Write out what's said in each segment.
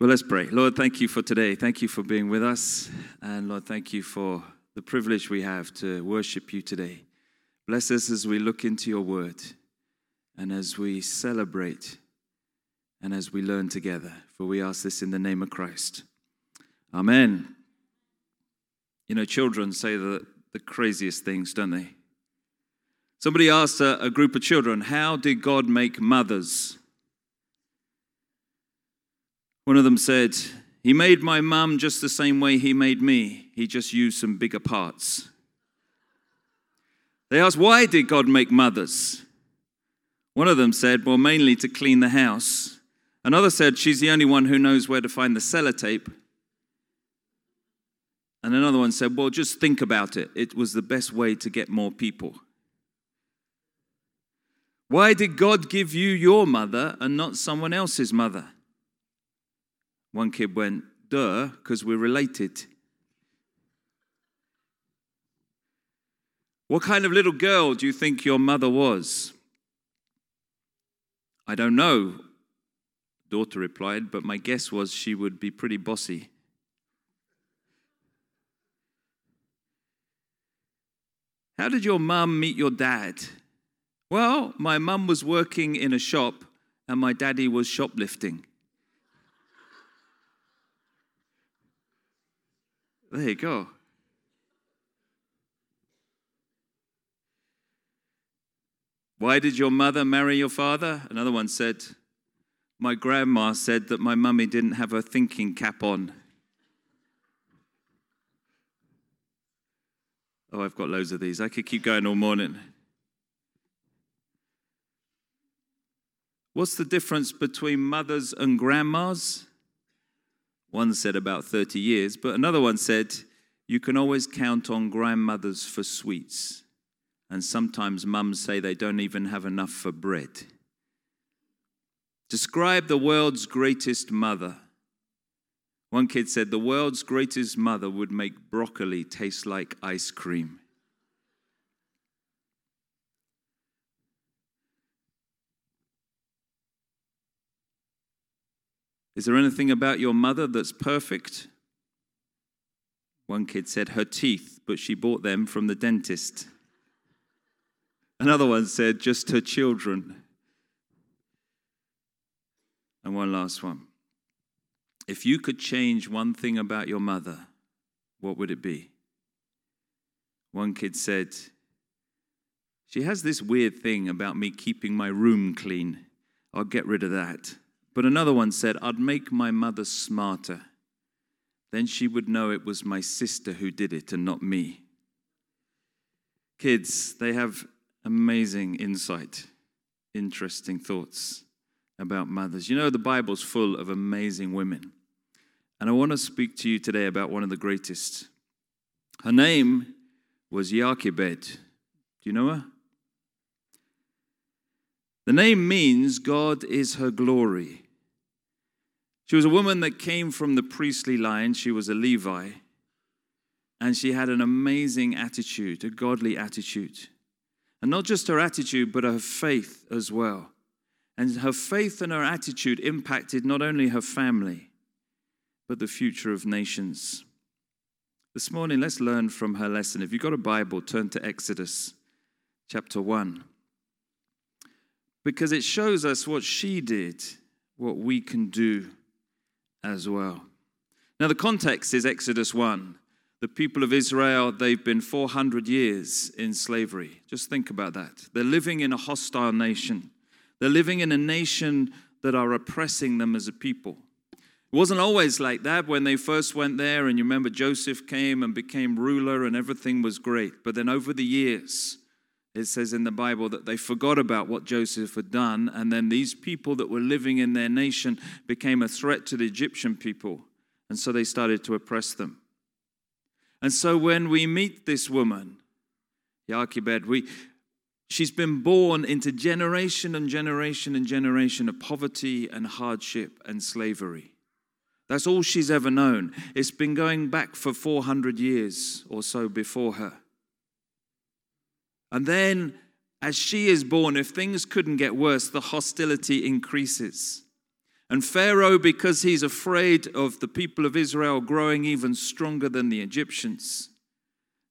Well, let's pray. Lord, thank you for today. Thank you for being with us. And Lord, thank you for the privilege we have to worship you today. Bless us as we look into your word and as we celebrate and as we learn together. For we ask this in the name of Christ. Amen. You know, children say the, the craziest things, don't they? Somebody asked a, a group of children, How did God make mothers? One of them said, He made my mum just the same way He made me. He just used some bigger parts. They asked, Why did God make mothers? One of them said, Well, mainly to clean the house. Another said, She's the only one who knows where to find the sellotape. And another one said, Well, just think about it. It was the best way to get more people. Why did God give you your mother and not someone else's mother? One kid went, duh, because we're related. What kind of little girl do you think your mother was? I don't know, daughter replied, but my guess was she would be pretty bossy. How did your mum meet your dad? Well, my mum was working in a shop and my daddy was shoplifting. There you go. Why did your mother marry your father? Another one said, My grandma said that my mummy didn't have her thinking cap on. Oh, I've got loads of these. I could keep going all morning. What's the difference between mothers and grandmas? One said about 30 years, but another one said, You can always count on grandmothers for sweets. And sometimes mums say they don't even have enough for bread. Describe the world's greatest mother. One kid said, The world's greatest mother would make broccoli taste like ice cream. Is there anything about your mother that's perfect? One kid said her teeth, but she bought them from the dentist. Another one said just her children. And one last one. If you could change one thing about your mother, what would it be? One kid said, She has this weird thing about me keeping my room clean. I'll get rid of that. But another one said, I'd make my mother smarter. Then she would know it was my sister who did it and not me. Kids, they have amazing insight, interesting thoughts about mothers. You know, the Bible's full of amazing women. And I want to speak to you today about one of the greatest. Her name was Jochebed. Do you know her? The name means God is her glory. She was a woman that came from the priestly line. She was a Levi. And she had an amazing attitude, a godly attitude. And not just her attitude, but her faith as well. And her faith and her attitude impacted not only her family, but the future of nations. This morning, let's learn from her lesson. If you've got a Bible, turn to Exodus chapter 1 because it shows us what she did, what we can do as well. Now, the context is Exodus 1. The people of Israel, they've been 400 years in slavery. Just think about that. They're living in a hostile nation, they're living in a nation that are oppressing them as a people. It wasn't always like that when they first went there, and you remember Joseph came and became ruler, and everything was great. But then over the years, it says in the Bible that they forgot about what Joseph had done, and then these people that were living in their nation became a threat to the Egyptian people, and so they started to oppress them. And so when we meet this woman, Jochebed, we, she's been born into generation and generation and generation of poverty and hardship and slavery. That's all she's ever known. It's been going back for 400 years or so before her. And then, as she is born, if things couldn't get worse, the hostility increases. And Pharaoh, because he's afraid of the people of Israel growing even stronger than the Egyptians,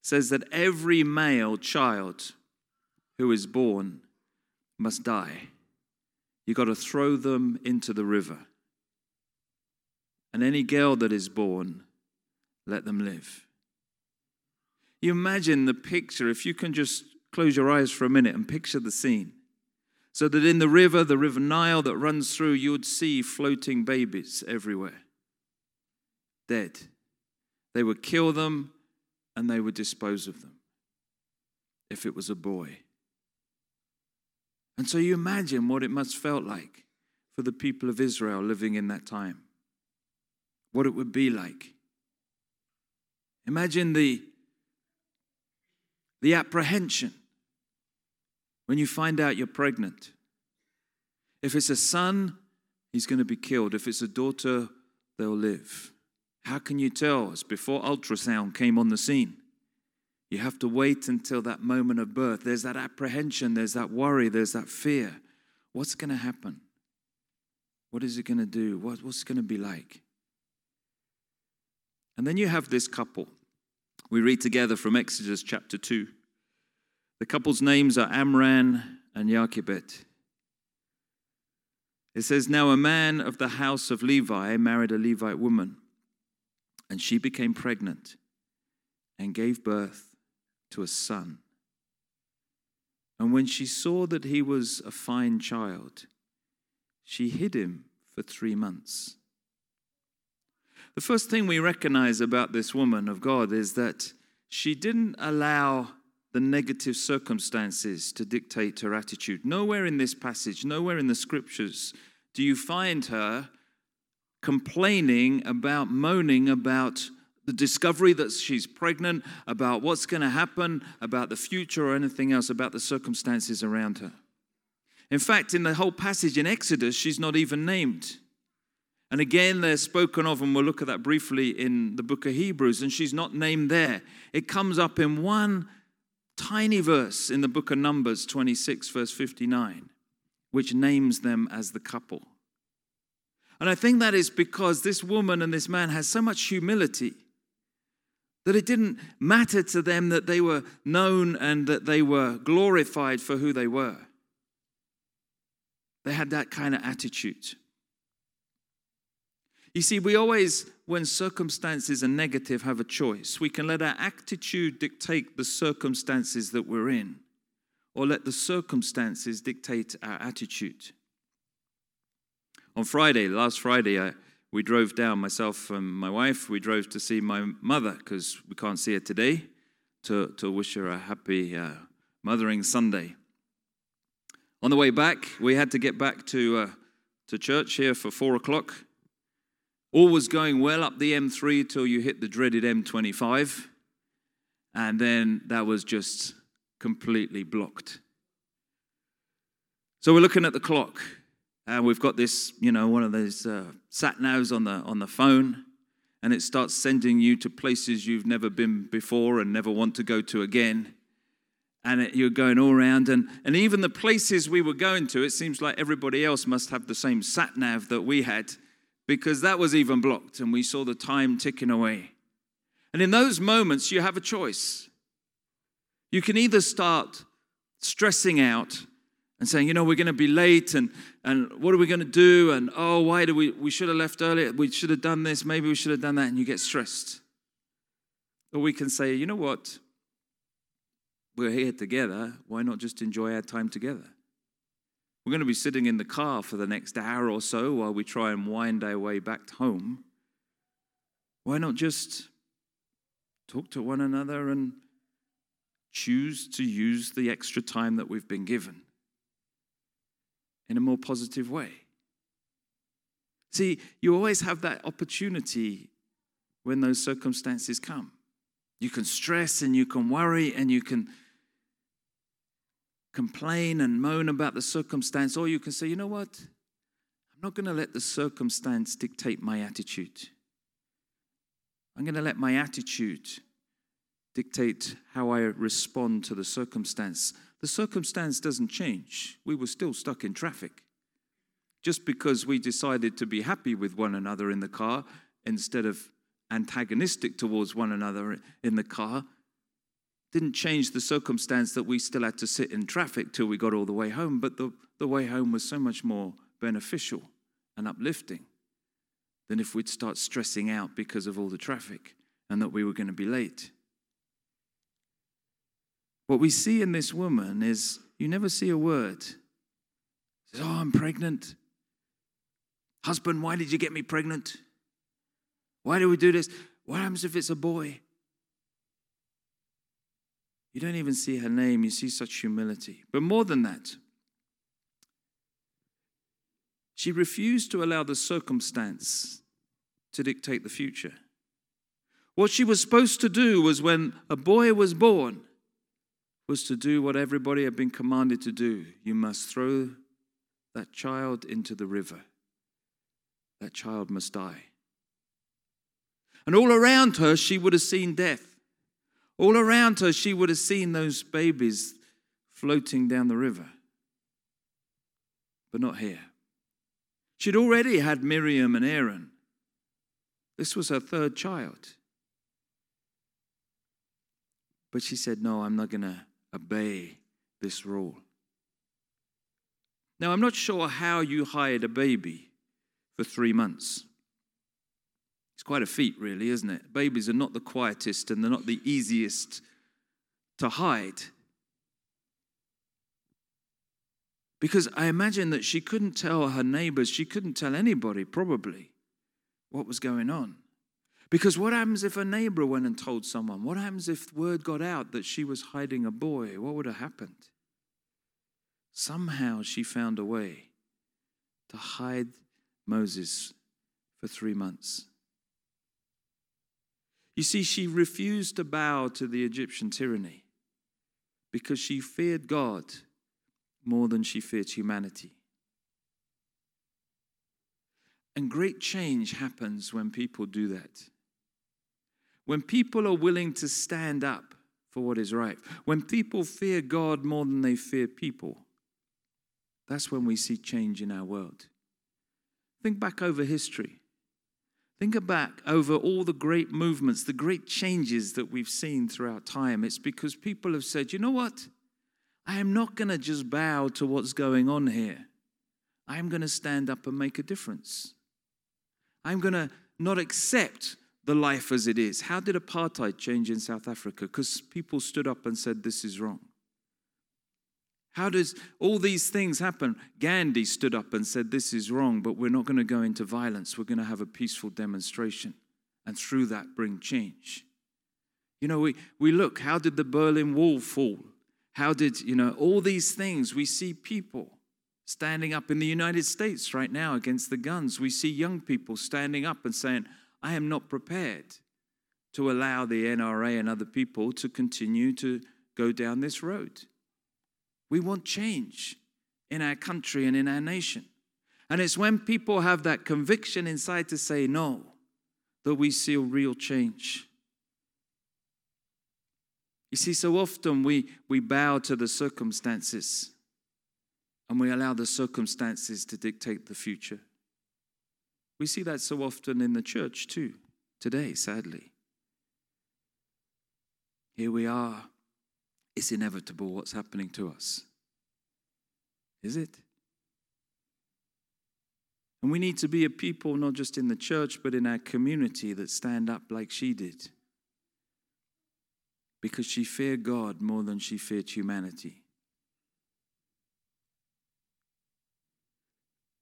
says that every male child who is born must die. You've got to throw them into the river. And any girl that is born, let them live. You imagine the picture, if you can just close your eyes for a minute and picture the scene. So that in the river, the river Nile that runs through, you would see floating babies everywhere, dead. They would kill them and they would dispose of them if it was a boy. And so you imagine what it must felt like for the people of Israel living in that time. What it would be like. Imagine the, the apprehension when you find out you're pregnant. If it's a son, he's going to be killed. If it's a daughter, they'll live. How can you tell? It's before ultrasound came on the scene. You have to wait until that moment of birth. There's that apprehension, there's that worry, there's that fear. What's going to happen? What is it going to do? What, what's it going to be like? And then you have this couple. We read together from Exodus chapter 2. The couple's names are Amram and Jochebed. It says, Now a man of the house of Levi married a Levite woman, and she became pregnant and gave birth to a son. And when she saw that he was a fine child, she hid him for three months. The first thing we recognize about this woman of God is that she didn't allow the negative circumstances to dictate her attitude. Nowhere in this passage, nowhere in the scriptures do you find her complaining about, moaning about the discovery that she's pregnant, about what's going to happen, about the future or anything else, about the circumstances around her. In fact, in the whole passage in Exodus, she's not even named. And again, they're spoken of, and we'll look at that briefly in the book of Hebrews, and she's not named there. It comes up in one tiny verse in the book of Numbers 26, verse 59, which names them as the couple. And I think that is because this woman and this man has so much humility that it didn't matter to them that they were known and that they were glorified for who they were. They had that kind of attitude. You see, we always, when circumstances are negative, have a choice. We can let our attitude dictate the circumstances that we're in, or let the circumstances dictate our attitude. On Friday, last Friday, I we drove down, myself and my wife, we drove to see my mother because we can't see her today, to, to wish her a happy uh, Mothering Sunday. On the way back, we had to get back to, uh, to church here for four o'clock. All was going well up the M3 till you hit the dreaded M25, and then that was just completely blocked. So we're looking at the clock. And we've got this, you know, one of those uh, sat navs on the on the phone, and it starts sending you to places you've never been before and never want to go to again. And it, you're going all around, and, and even the places we were going to, it seems like everybody else must have the same sat nav that we had, because that was even blocked, and we saw the time ticking away. And in those moments, you have a choice. You can either start stressing out and saying, you know, we're going to be late and, and what are we going to do? And oh, why do we, we should have left earlier. We should have done this. Maybe we should have done that. And you get stressed. Or we can say, you know what? We're here together. Why not just enjoy our time together? We're going to be sitting in the car for the next hour or so while we try and wind our way back home. Why not just talk to one another and choose to use the extra time that we've been given? in a more positive way. See, you always have that opportunity when those circumstances come. You can stress and you can worry and you can complain and moan about the circumstance, or you can say, you know what? I'm not going to let the circumstance dictate my attitude. I'm going to let my attitude dictate how I respond to the circumstance. The circumstance doesn't change. We were still stuck in traffic. just because we decided to be happy with one another in the car instead of antagonistic towards one another in the car didn't change the circumstance that we still had to sit in traffic till we got all the way home, but the, the way home was so much more beneficial and uplifting than if we'd start stressing out because of all the traffic and that we were going to be late. What we see in this woman is you never see a word. Says, Oh, I'm pregnant. Husband, why did you get me pregnant? Why do we do this? What happens if it's a boy? You don't even see her name, you see such humility. But more than that, she refused to allow the circumstance to dictate the future. What she was supposed to do was when a boy was born, was to do what everybody had been commanded to do. You must throw that child into the river. That child must die. And all around her, she would have seen death. All around her, she would have seen those babies floating down the river. But not here. She'd already had Miriam and Aaron. This was her third child. But she said, No, I'm not going to obey this rule. Now, I'm not sure how you hide a baby for three months. It's quite a feat, really, isn't it? Babies are not the quietest and they're not the easiest to hide. Because I imagine that she couldn't tell her neighbors, she couldn't tell anybody, probably, what was going on. Because what happens if a neighbor went and told someone? What happens if word got out that she was hiding a boy? What would have happened? Somehow she found a way to hide Moses for three months. You see, she refused to bow to the Egyptian tyranny because she feared God more than she feared humanity. And great change happens when people do that. When people are willing to stand up for what is right, when people fear God more than they fear people, that's when we see change in our world. Think back over history. Think back over all the great movements, the great changes that we've seen throughout time. It's because people have said, you know what? I am not going to just bow to what's going on here. I am going to stand up and make a difference. I'm going to not accept the life as it is. How did apartheid change in South Africa? Because people stood up and said, this is wrong. How does all these things happen? Gandhi stood up and said, This is wrong, but we're not going to go into violence. We're going to have a peaceful demonstration and through that bring change. You know, we, we look, how did the Berlin Wall fall? How did, you know, all these things? We see people standing up in the United States right now against the guns. We see young people standing up and saying, I am not prepared to allow the NRA and other people to continue to go down this road. We want change in our country and in our nation. And it's when people have that conviction inside to say no that we see real change. You see, so often we, we bow to the circumstances and we allow the circumstances to dictate the future. We see that so often in the church too, today, sadly. Here we are it's inevitable what's happening to us. Is it? And we need to be a people, not just in the church, but in our community, that stand up like she did. Because she feared God more than she feared humanity.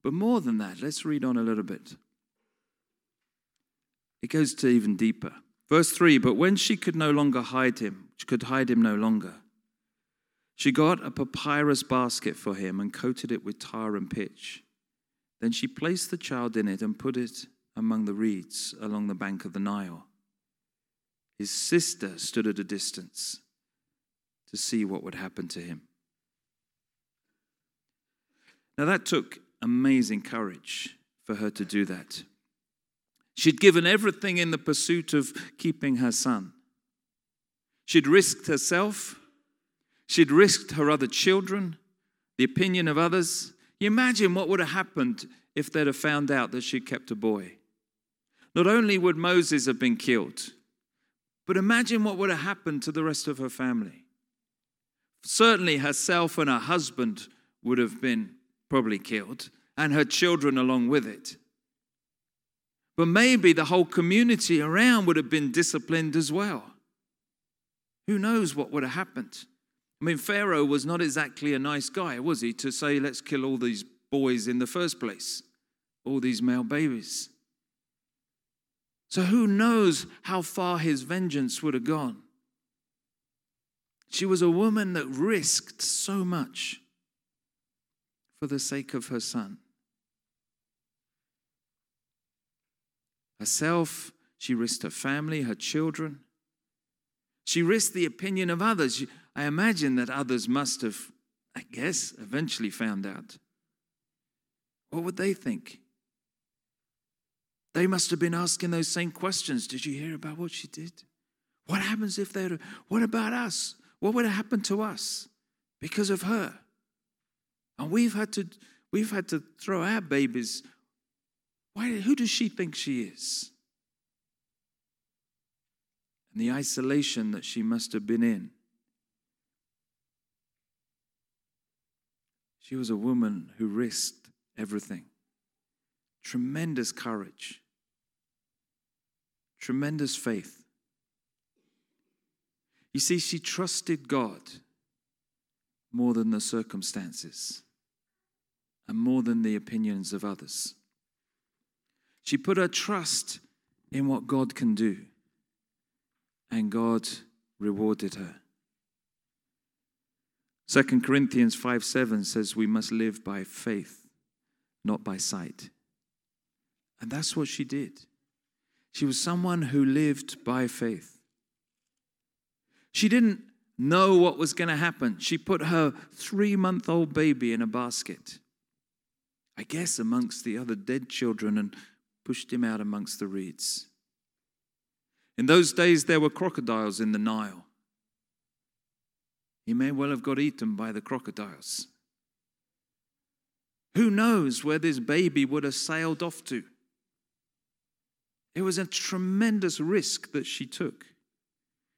But more than that, let's read on a little bit. It goes to even deeper. Verse 3 But when she could no longer hide him, she could hide him no longer, she got a papyrus basket for him and coated it with tar and pitch. Then she placed the child in it and put it among the reeds along the bank of the Nile. His sister stood at a distance to see what would happen to him. Now, that took amazing courage for her to do that. She'd given everything in the pursuit of keeping her son. She'd risked herself She'd risked her other children, the opinion of others. You imagine what would have happened if they'd have found out that she kept a boy. Not only would Moses have been killed, but imagine what would have happened to the rest of her family. Certainly, herself and her husband would have been probably killed, and her children along with it. But maybe the whole community around would have been disciplined as well. Who knows what would have happened? I mean, Pharaoh was not exactly a nice guy, was he, to say, let's kill all these boys in the first place, all these male babies. So who knows how far his vengeance would have gone? She was a woman that risked so much for the sake of her son. Herself, she risked her family, her children. She risked the opinion of others. I imagine that others must have, I guess, eventually found out. What would they think? They must have been asking those same questions. Did you hear about what she did? What happens if they what about us? What would have happened to us because of her? And we've had to we've had to throw our babies. Why who does she think she is? And the isolation that she must have been in. She was a woman who risked everything. Tremendous courage. Tremendous faith. You see, she trusted God more than the circumstances and more than the opinions of others. She put her trust in what God can do, and God rewarded her. 2 Corinthians 5 7 says we must live by faith, not by sight. And that's what she did. She was someone who lived by faith. She didn't know what was going to happen. She put her three month old baby in a basket, I guess amongst the other dead children, and pushed him out amongst the reeds. In those days, there were crocodiles in the Nile. He may well have got eaten by the crocodiles. Who knows where this baby would have sailed off to? It was a tremendous risk that she took.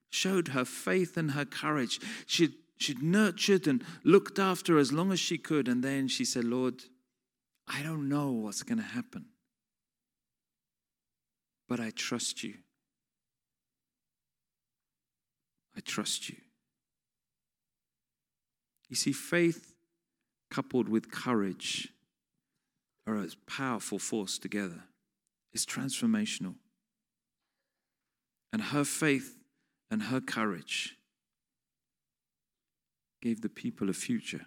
Showed her faith and her courage. She'd, she'd nurtured and looked after as long as she could. And then she said, Lord, I don't know what's going to happen, but I trust you. I trust you. You see, faith coupled with courage are a powerful force together is transformational. And her faith and her courage gave the people a future.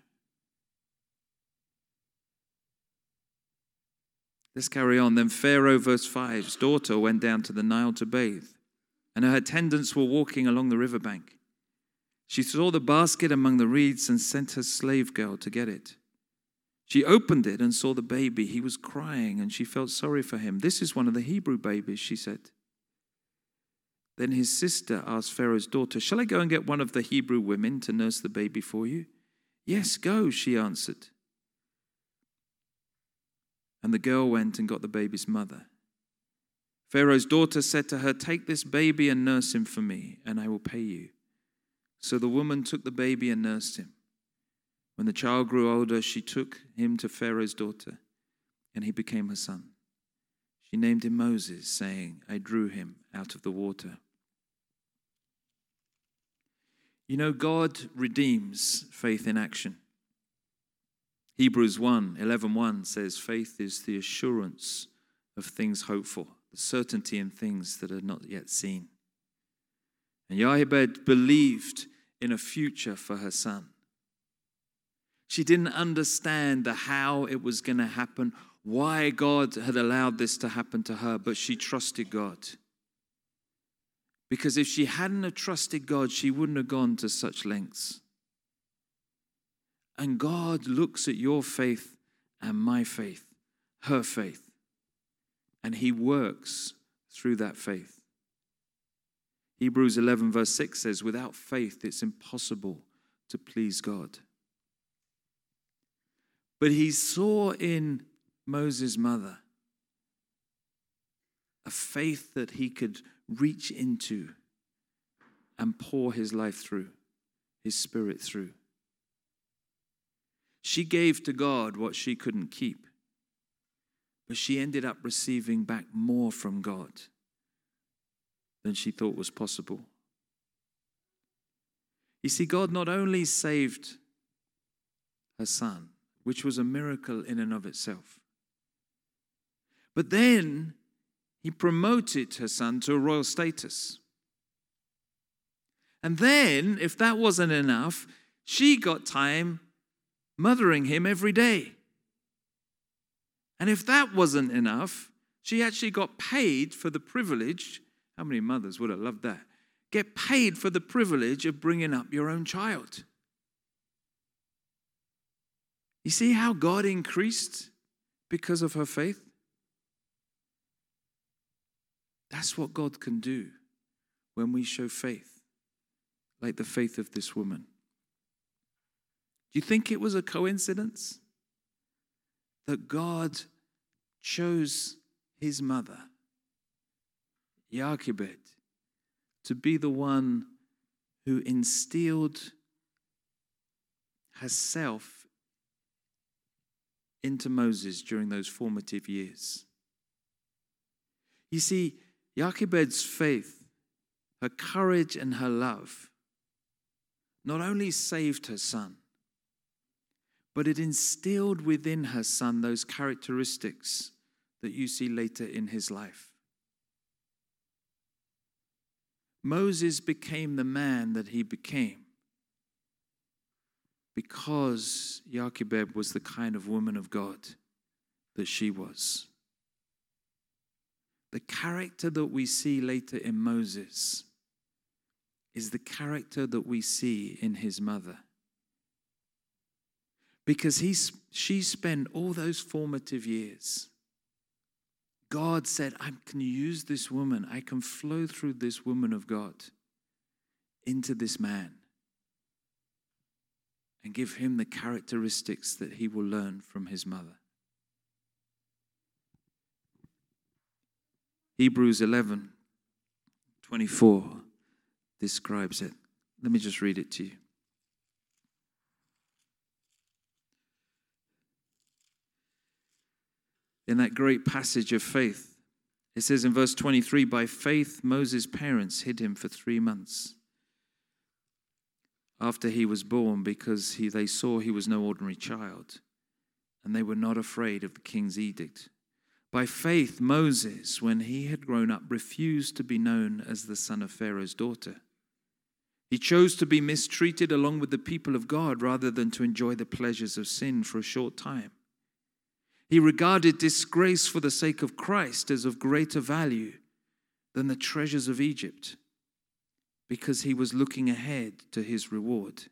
Let's carry on. Then Pharaoh, verse 5's daughter went down to the Nile to bathe, and her attendants were walking along the riverbank. She saw the basket among the reeds and sent her slave girl to get it. She opened it and saw the baby. He was crying, and she felt sorry for him. This is one of the Hebrew babies, she said. Then his sister asked Pharaoh's daughter, Shall I go and get one of the Hebrew women to nurse the baby for you? Yes, go, she answered. And the girl went and got the baby's mother. Pharaoh's daughter said to her, Take this baby and nurse him for me, and I will pay you. So the woman took the baby and nursed him. When the child grew older, she took him to Pharaoh's daughter, and he became her son. She named him Moses, saying, I drew him out of the water. You know, God redeems faith in action. Hebrews 1 11 1 says, Faith is the assurance of things hoped for, the certainty in things that are not yet seen. And Jochebed believed in a future for her son. She didn't understand the how it was going to happen, why God had allowed this to happen to her, but she trusted God. Because if she hadn't have trusted God, she wouldn't have gone to such lengths. And God looks at your faith and my faith, her faith, and He works through that faith. Hebrews 11, verse 6 says, Without faith, it's impossible to please God. But he saw in Moses' mother a faith that he could reach into and pour his life through, his spirit through. She gave to God what she couldn't keep, but she ended up receiving back more from God than she thought was possible. You see, God not only saved her son, which was a miracle in and of itself, but then he promoted her son to a royal status. And then, if that wasn't enough, she got time mothering him every day. And if that wasn't enough, she actually got paid for the privilege. How many mothers would have loved that? Get paid for the privilege of bringing up your own child. You see how God increased because of her faith? That's what God can do when we show faith, like the faith of this woman. Do you think it was a coincidence that God chose his mother, Jochebed, to be the one who instilled herself into Moses during those formative years? You see, Jochebed's faith, her courage, and her love not only saved her son, but it instilled within her son those characteristics that you see later in his life. Moses became the man that he became because Jochebed was the kind of woman of God that she was. The character that we see later in Moses is the character that we see in his mother. Because he's, she spent all those formative years. God said, I can use this woman, I can flow through this woman of God into this man and give him the characteristics that he will learn from his mother. Hebrews 11 24 describes it. Let me just read it to you. In that great passage of faith, it says in verse 23 By faith, Moses' parents hid him for three months after he was born because he, they saw he was no ordinary child, and they were not afraid of the king's edict. By faith, Moses, when he had grown up, refused to be known as the son of Pharaoh's daughter. He chose to be mistreated along with the people of God rather than to enjoy the pleasures of sin for a short time. He regarded disgrace for the sake of Christ as of greater value than the treasures of Egypt because he was looking ahead to his reward.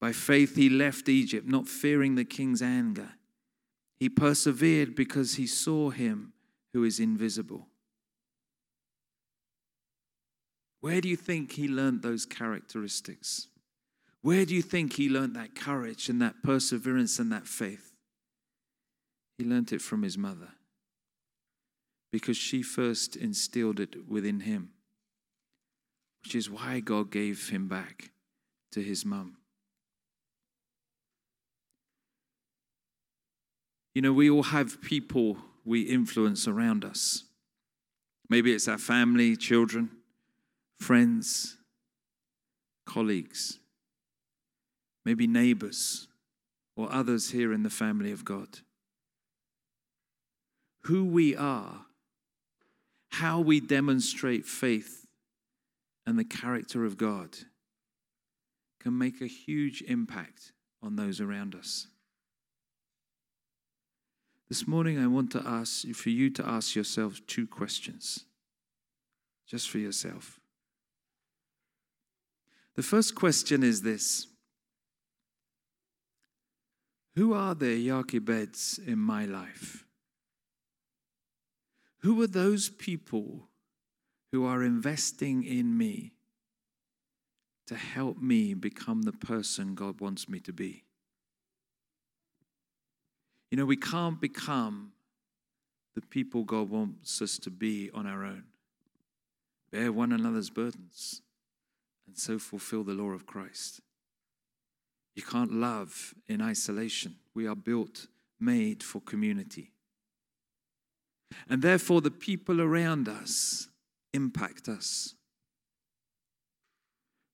By faith, he left Egypt, not fearing the king's anger he persevered because he saw him who is invisible. Where do you think he learned those characteristics? Where do you think he learned that courage and that perseverance and that faith? He learnt it from his mother because she first instilled it within him, which is why God gave him back to his mum. You know, we all have people we influence around us. Maybe it's our family, children, friends, colleagues, maybe neighbors, or others here in the family of God. Who we are, how we demonstrate faith and the character of God can make a huge impact on those around us. This morning, I want to ask for you to ask yourself two questions, just for yourself. The first question is this Who are the Jochebeds in my life? Who are those people who are investing in me to help me become the person God wants me to be? You know, we can't become the people God wants us to be on our own. Bear one another's burdens and so fulfill the law of Christ. You can't love in isolation. We are built, made for community. And therefore, the people around us impact us.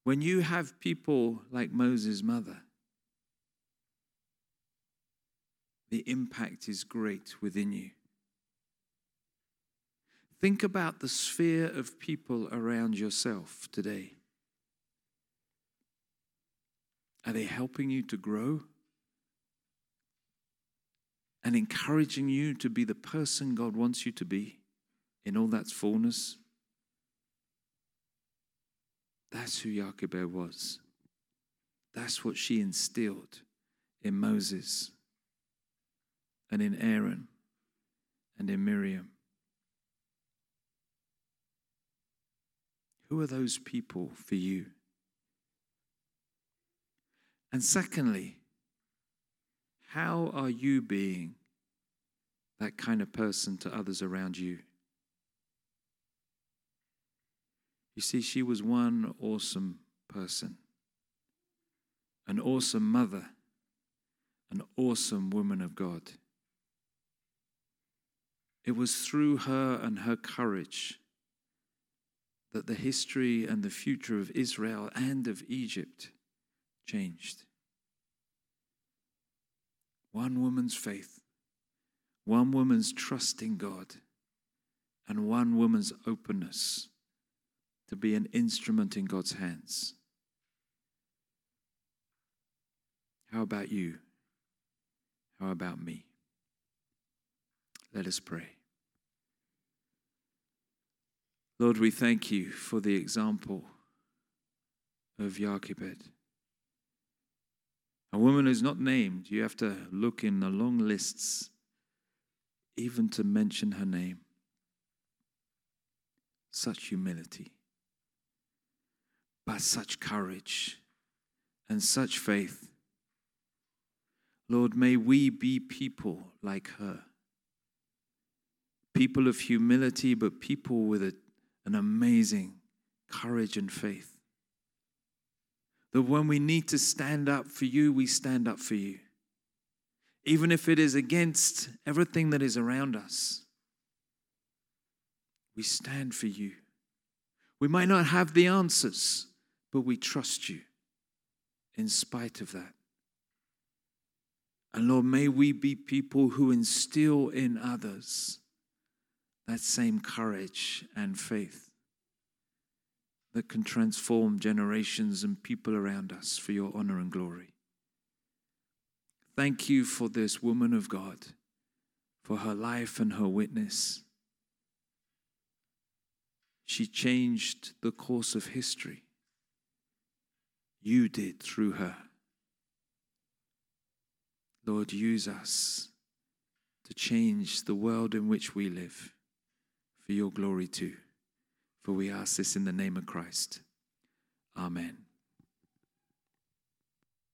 When you have people like Moses' mother, the impact is great within you. Think about the sphere of people around yourself today. Are they helping you to grow? And encouraging you to be the person God wants you to be in all that's fullness? That's who Jochebed was. That's what she instilled in Moses and in Aaron and in Miriam. Who are those people for you? And secondly, how are you being that kind of person to others around you? You see, she was one awesome person, an awesome mother, an awesome woman of God. It was through her and her courage that the history and the future of Israel and of Egypt changed. One woman's faith, one woman's trust in God, and one woman's openness to be an instrument in God's hands. How about you? How about me? Let us pray. Lord, we thank you for the example of Jochebed. A woman who's not named, you have to look in the long lists even to mention her name. Such humility, but such courage and such faith. Lord, may we be people like her. People of humility, but people with a, an amazing courage and faith. That when we need to stand up for you, we stand up for you. Even if it is against everything that is around us, we stand for you. We might not have the answers, but we trust you in spite of that. And Lord, may we be people who instill in others that same courage and faith that can transform generations and people around us for your honor and glory. Thank you for this woman of God, for her life and her witness. She changed the course of history. You did through her. Lord, use us to change the world in which we live for your glory too. For we ask this in the name of Christ. Amen.